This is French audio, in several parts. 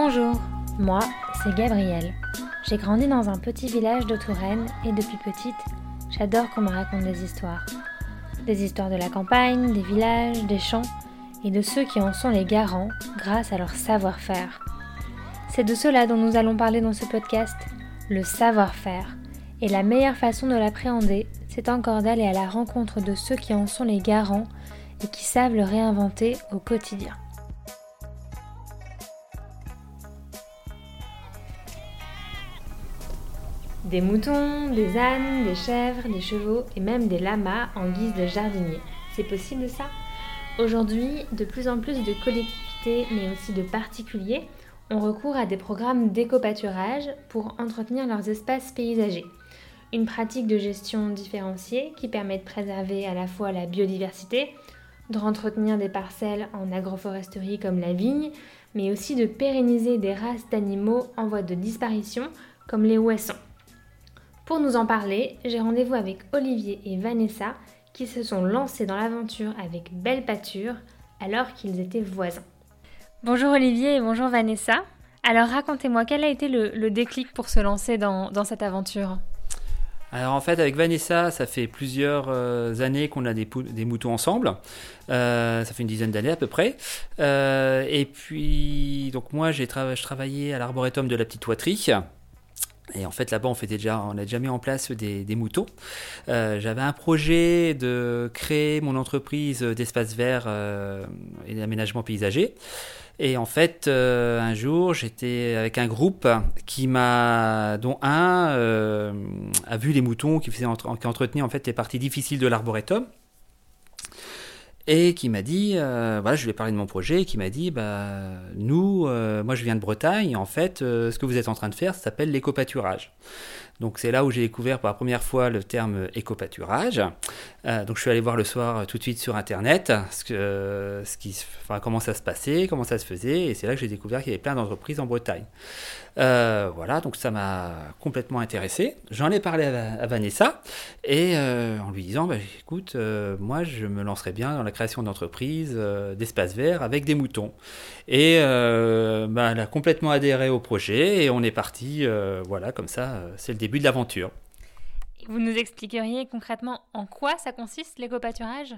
Bonjour, moi c'est Gabrielle. J'ai grandi dans un petit village de Touraine et depuis petite, j'adore qu'on me raconte des histoires. Des histoires de la campagne, des villages, des champs et de ceux qui en sont les garants grâce à leur savoir-faire. C'est de cela dont nous allons parler dans ce podcast, le savoir-faire. Et la meilleure façon de l'appréhender, c'est encore d'aller à la rencontre de ceux qui en sont les garants et qui savent le réinventer au quotidien. Des moutons, des ânes, des chèvres, des chevaux et même des lamas en guise de jardiniers. C'est possible ça? Aujourd'hui, de plus en plus de collectivités, mais aussi de particuliers, ont recours à des programmes d'éco-pâturage pour entretenir leurs espaces paysagers. Une pratique de gestion différenciée qui permet de préserver à la fois la biodiversité, de entretenir des parcelles en agroforesterie comme la vigne, mais aussi de pérenniser des races d'animaux en voie de disparition comme les ouessants. Pour nous en parler, j'ai rendez-vous avec Olivier et Vanessa qui se sont lancés dans l'aventure avec Belle Pâture alors qu'ils étaient voisins. Bonjour Olivier et bonjour Vanessa. Alors racontez-moi, quel a été le, déclic pour se lancer dans, cette aventure? Alors en fait avec Vanessa, ça fait plusieurs euh, années qu'on a des, moutons ensemble. Euh, ça fait une dizaine d'années à peu près. Euh, et puis donc moi j'ai je travaillais à l'arboretum de la petite Toiterie et en fait, là-bas, on, a déjà mis en place des, moutons. Euh, j'avais un projet de créer mon entreprise d'espace vert euh, et d'aménagement paysager. Et en fait, euh, un jour, j'étais avec un groupe qui m'a, dont un a vu les moutons qui, faisaient, qui entretenaient en fait les parties difficiles de l'arboretum et qui m'a dit, euh, voilà, je lui ai parlé de mon projet, et qui m'a dit, bah, nous, euh, moi je viens de Bretagne, en fait, euh, ce que vous êtes en train de faire, ça s'appelle l'éco-pâturage. Donc c'est là où j'ai découvert pour la première fois le terme éco-pâturage. Euh, donc je suis allé voir le soir tout de suite sur internet ce qui, comment ça se passait, comment ça se faisait, et c'est là que j'ai découvert qu'il y avait plein d'entreprises en Bretagne. Euh, voilà, donc ça m'a complètement intéressé. J'en ai parlé à, Vanessa et euh, en lui disant, bah, écoute, moi je me lancerai bien dans la création d'entreprises, d'espaces verts avec des moutons. Et bah, elle a complètement adhéré au projet et on est parti, voilà, comme ça, c'est le début de l'aventure. Vous nous expliqueriez concrètement en quoi ça consiste l'éco-pâturage?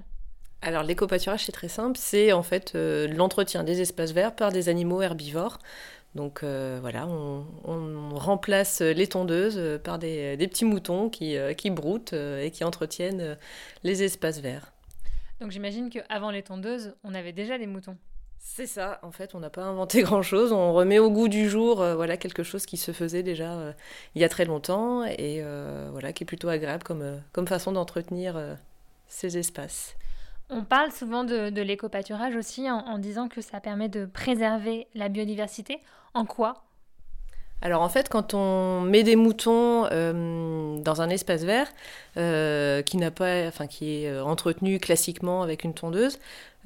Alors l'éco-pâturage c'est très simple, c'est en fait euh, l'entretien des espaces verts par des animaux herbivores. Donc euh, voilà, on, remplace les tondeuses par des, petits moutons qui, euh, qui broutent et qui entretiennent les espaces verts. Donc j'imagine qu'avant les tondeuses, on avait déjà des moutons. C'est ça, en fait, on n'a pas inventé grand-chose, on remet au goût du jour euh, voilà, quelque chose qui se faisait déjà euh, il y a très longtemps et euh, voilà, qui est plutôt agréable comme, façon d'entretenir ces espaces. On parle souvent de, de l'éco-pâturage aussi en, disant que ça permet de préserver la biodiversité. En quoi alors en fait, quand on met des moutons dans un espace vert qui n'a pas, enfin qui est entretenu classiquement avec une tondeuse,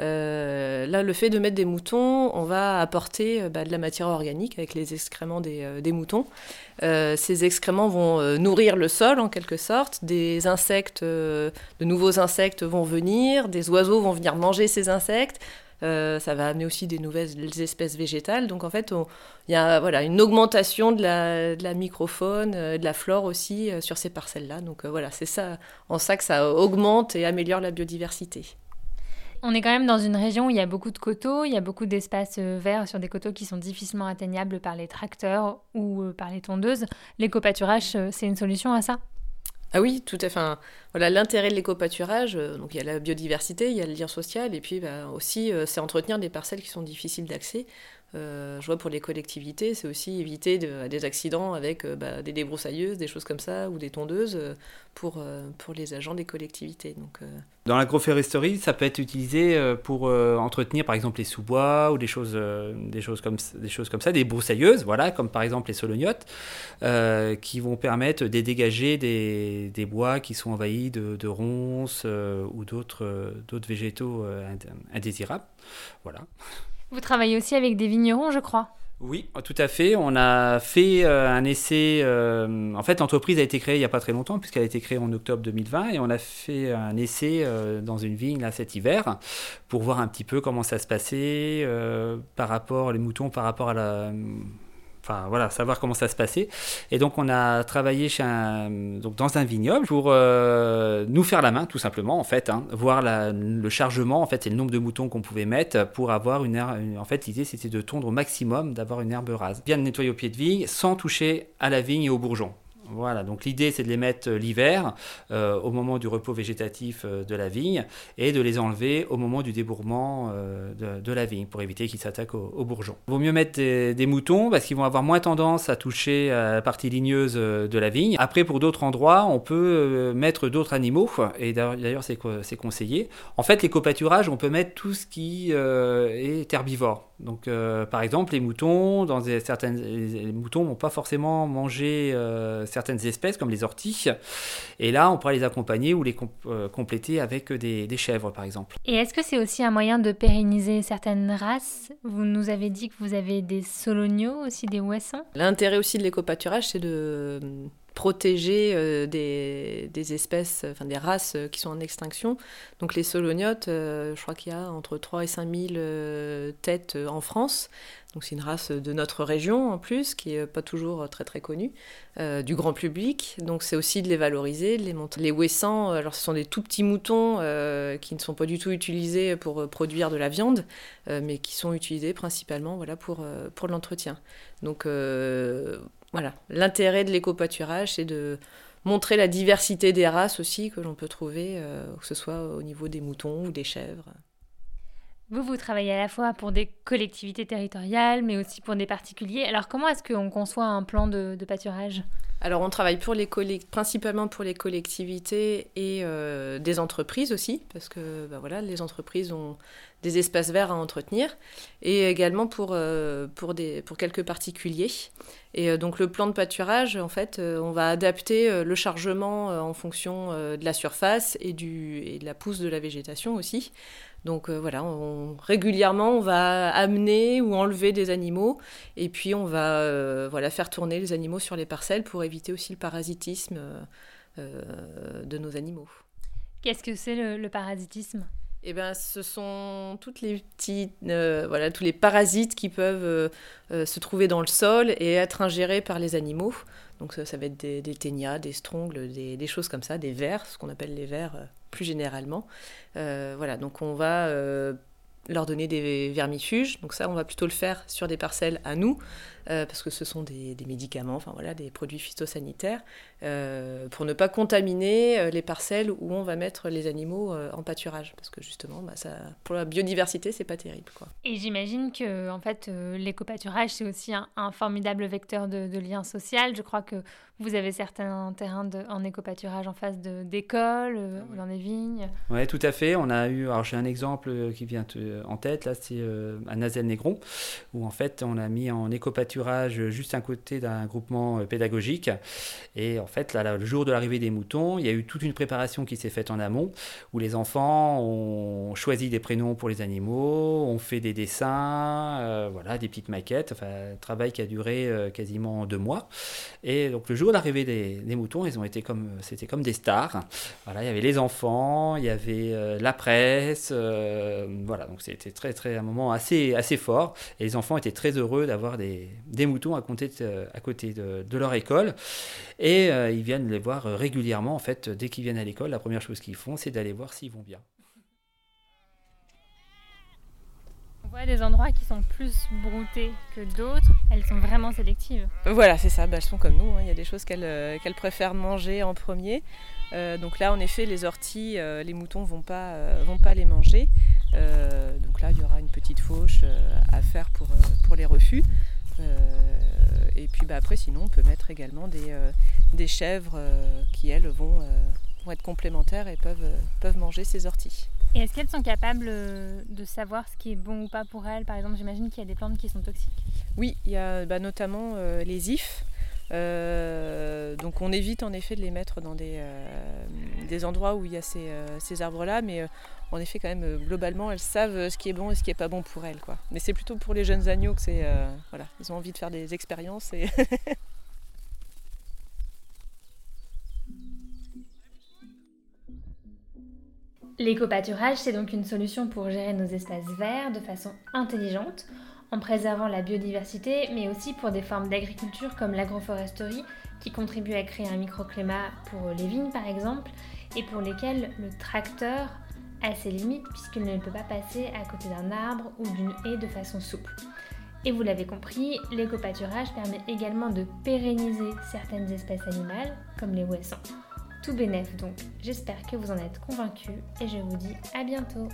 euh, là, le fait de mettre des moutons, on va apporter euh, bah, de la matière organique avec les excréments des, euh, moutons. ces excréments vont nourrir le sol en quelque sorte. Des insectes, de nouveaux insectes vont venir, des oiseaux vont venir manger ces insectes. Ça va amener aussi des nouvelles espèces végétales. Donc en fait, il y a voilà, une augmentation de la, microfaune, de la flore aussi sur ces parcelles-là. Donc voilà, c'est ça, en ça que ça augmente et améliore la biodiversité. On est quand même dans une région où il y a beaucoup de coteaux, il y a beaucoup d'espaces euh, verts sur des coteaux qui sont difficilement atteignables par les tracteurs ou euh, par les tondeuses. L'éco-pâturage, euh, c'est une solution à ça? Ah oui, tout à fait. voilà, l'intérêt de l'éco-pâturage, donc il y a la biodiversité, il y a le lien social, et puis bah, aussi c'est entretenir des parcelles qui sont difficiles d'accès. Euh, je vois pour les collectivités, c'est aussi éviter des accidents avec euh, bah, des débroussailleuses, des choses comme ça, ou des tondeuses euh, pour, les agents des collectivités. Donc, Dans l'agroforesterie, ça peut être utilisé pour entretenir par exemple les sous-bois ou des choses, des, choses comme, des choses comme ça, des broussailleuses, voilà, comme par exemple les solognottes, qui vont permettre de dégager des, des, bois qui sont envahis de, de ronces ou d'autres végétaux indésirables. Voilà. Vous travaillez aussi avec des vignerons, je crois. Oui, tout à fait. On a fait euh, un essai. Euh, en fait, l'entreprise a été créée il n'y a pas très longtemps, puisqu'elle a été créée en octobre 2020, et on a fait un essai euh, dans une vigne là, cet hiver pour voir un petit peu comment ça se passait par rapport les moutons, par rapport à la enfin voilà, savoir comment ça se passait. Et donc on a travaillé dans un vignoble pour euh, nous faire la main tout simplement en fait, hein, voir le chargement en fait et le nombre de moutons qu'on pouvait mettre pour avoir une herbe. En fait l'idée c'était de tondre au maximum, d'avoir une herbe rase, bien nettoyer au pied de vigne sans toucher à la vigne et au bourgeon. Voilà, donc l'idée c'est de les mettre euh, l'hiver, euh, au moment du repos végétatif euh, de la vigne, et de les enlever au moment du débourrement de, la vigne, pour éviter qu'ils s'attaquent aux, bourgeons. Il vaut mieux mettre des, moutons, parce qu'ils vont avoir moins tendance à toucher la partie ligneuse de la vigne. Après, pour d'autres endroits, on peut mettre d'autres animaux, et d'ailleurs c'est conseillé. En fait, les copâturages, on peut mettre tout ce qui est herbivore. Donc, par exemple, les moutons, dans certaines, les, moutons vont pas forcément manger certaines espèces comme les orties. Et là, on pourra les accompagner ou les euh, compléter avec des, chèvres, par exemple. Et est-ce que c'est aussi un moyen de pérenniser certaines races? Vous nous avez dit que vous avez des soloniaux, aussi des ouessants. L'intérêt aussi de l'éco-pâturage, c'est de protéger euh, des, espèces, enfin des races euh, qui sont en extinction. Donc les soloniotes, je crois qu'il y a entre 3 et 5 000 têtes en France. Donc c'est une race de notre région en plus, qui est pas toujours très très connue euh, du grand public. Donc c'est aussi de les valoriser, de les monter. Les ouessants, alors ce sont des tout petits moutons euh, qui ne sont pas du tout utilisés pour euh, produire de la viande, mais qui sont utilisés principalement voilà pour pour l'entretien. Donc voilà, l'intérêt de l'éco-pâturage, c'est de montrer la diversité des races aussi que l'on peut trouver, que ce soit au niveau des moutons ou des chèvres. Vous, vous travaillez à la fois pour des collectivités territoriales, mais aussi pour des particuliers. Alors, comment est-ce qu'on conçoit un plan de, pâturage? Alors on travaille principalement pour les collectivités et euh, des entreprises aussi, parce que bah voilà, les entreprises ont des espaces verts à entretenir, et également pour, euh, quelques particuliers. Et euh, donc le plan de pâturage, en fait, on va adapter le chargement en fonction de la surface et, et de la pousse de la végétation aussi. Donc euh, voilà, régulièrement, on va amener ou enlever des animaux et puis on va euh, voilà, faire tourner les animaux sur les parcelles pour éviter aussi le parasitisme euh, de nos animaux. Qu'est-ce que c'est le, parasitisme? Eh ben, ce sont toutes les petites, voilà, tous les parasites qui peuvent se trouver dans le sol et être ingérés par les animaux. Donc ça, va être des, ténias, des strongles, des, des, choses comme ça, des vers, ce qu'on appelle les vers plus généralement. Euh, voilà, donc on va euh, leur donner des vermifuges. Donc ça, on va plutôt le faire sur des parcelles à nous, euh, parce que ce sont des, médicaments, enfin voilà, des produits phytosanitaires, euh, pour ne pas contaminer euh, les parcelles où on va mettre les animaux en pâturage, parce que justement, bah, ça, pour la biodiversité, c'est pas terrible. Quoi. Et j'imagine que en fait, l'éco-pâturage, c'est aussi un, formidable vecteur de, lien social. Je crois que vous avez certains terrains de, en éco-pâturage en face d'écoles, dans des vignes. Oui, tout à fait. On a eu, alors j'ai un exemple qui vient en tête, là, c'est à Nazel-Négron, où en fait, on a mis en éco-pâturage juste à côté d'un groupement euh, pédagogique. Et en fait, là, le jour de l'arrivée des moutons, il y a eu toute une préparation qui s'est faite en amont, où les enfants ont choisi des prénoms pour les animaux, ont fait des dessins, euh, voilà, des petites maquettes, enfin, un travail qui a duré euh, quasiment deux mois. Et donc le jour de l'arrivée des, moutons, ils ont été comme, c'était comme des stars. Voilà, il y avait les enfants, il y avait la presse, voilà, donc c'était très, très un moment assez, assez fort. Et les enfants étaient très heureux d'avoir des, des moutons à, côté de, à côté de, leur école. Et euh, ils viennent les voir euh, régulièrement. En fait, dès qu'ils viennent à l'école, la première chose qu'ils font, c'est d'aller voir s'ils vont bien. On voit des endroits qui sont plus broutés que d'autres. Elles sont vraiment sélectives. Voilà, c'est ça. Bah, elles sont comme nous. Hein. Il y a des choses qu'elles euh, qu'elles préfèrent manger en premier. donc là, en effet, les orties, les moutons vont pas, vont pas les manger. Donc là, il y aura une petite fauche à faire pour, pour les refus. Euh, et puis bah, après, sinon, on peut mettre également des, euh, des chèvres euh, qui, elles, vont, vont, être complémentaires et peuvent, peuvent manger ces orties. Et est-ce qu'elles sont capables de savoir ce qui est bon ou pas pour elles? Par exemple, j'imagine qu'il y a des plantes qui sont toxiques. Oui, il y a bah, notamment les ifs. Donc on évite en effet de les mettre dans des, des endroits où il y a ces, ces arbres-là, mais en effet quand même globalement elles savent ce qui est bon et ce qui n'est pas bon pour elles. Quoi. Mais c'est plutôt pour les jeunes agneaux que c'est... voilà, ils ont envie de faire des expériences. L'éco-pâturage, c'est donc une solution pour gérer nos espaces verts de façon intelligente, en préservant la biodiversité, mais aussi pour des formes d'agriculture comme l'agroforesterie, qui contribuent à créer un microclimat pour les vignes par exemple, et pour lesquelles le tracteur a ses limites puisqu'il ne peut pas passer à côté d'un arbre ou d'une haie de façon souple. Et vous l'avez compris, l'éco-pâturage permet également de pérenniser certaines espèces animales, comme les ouessants. Tout bénef donc. J'espère que vous en êtes convaincus et je vous dis à bientôt.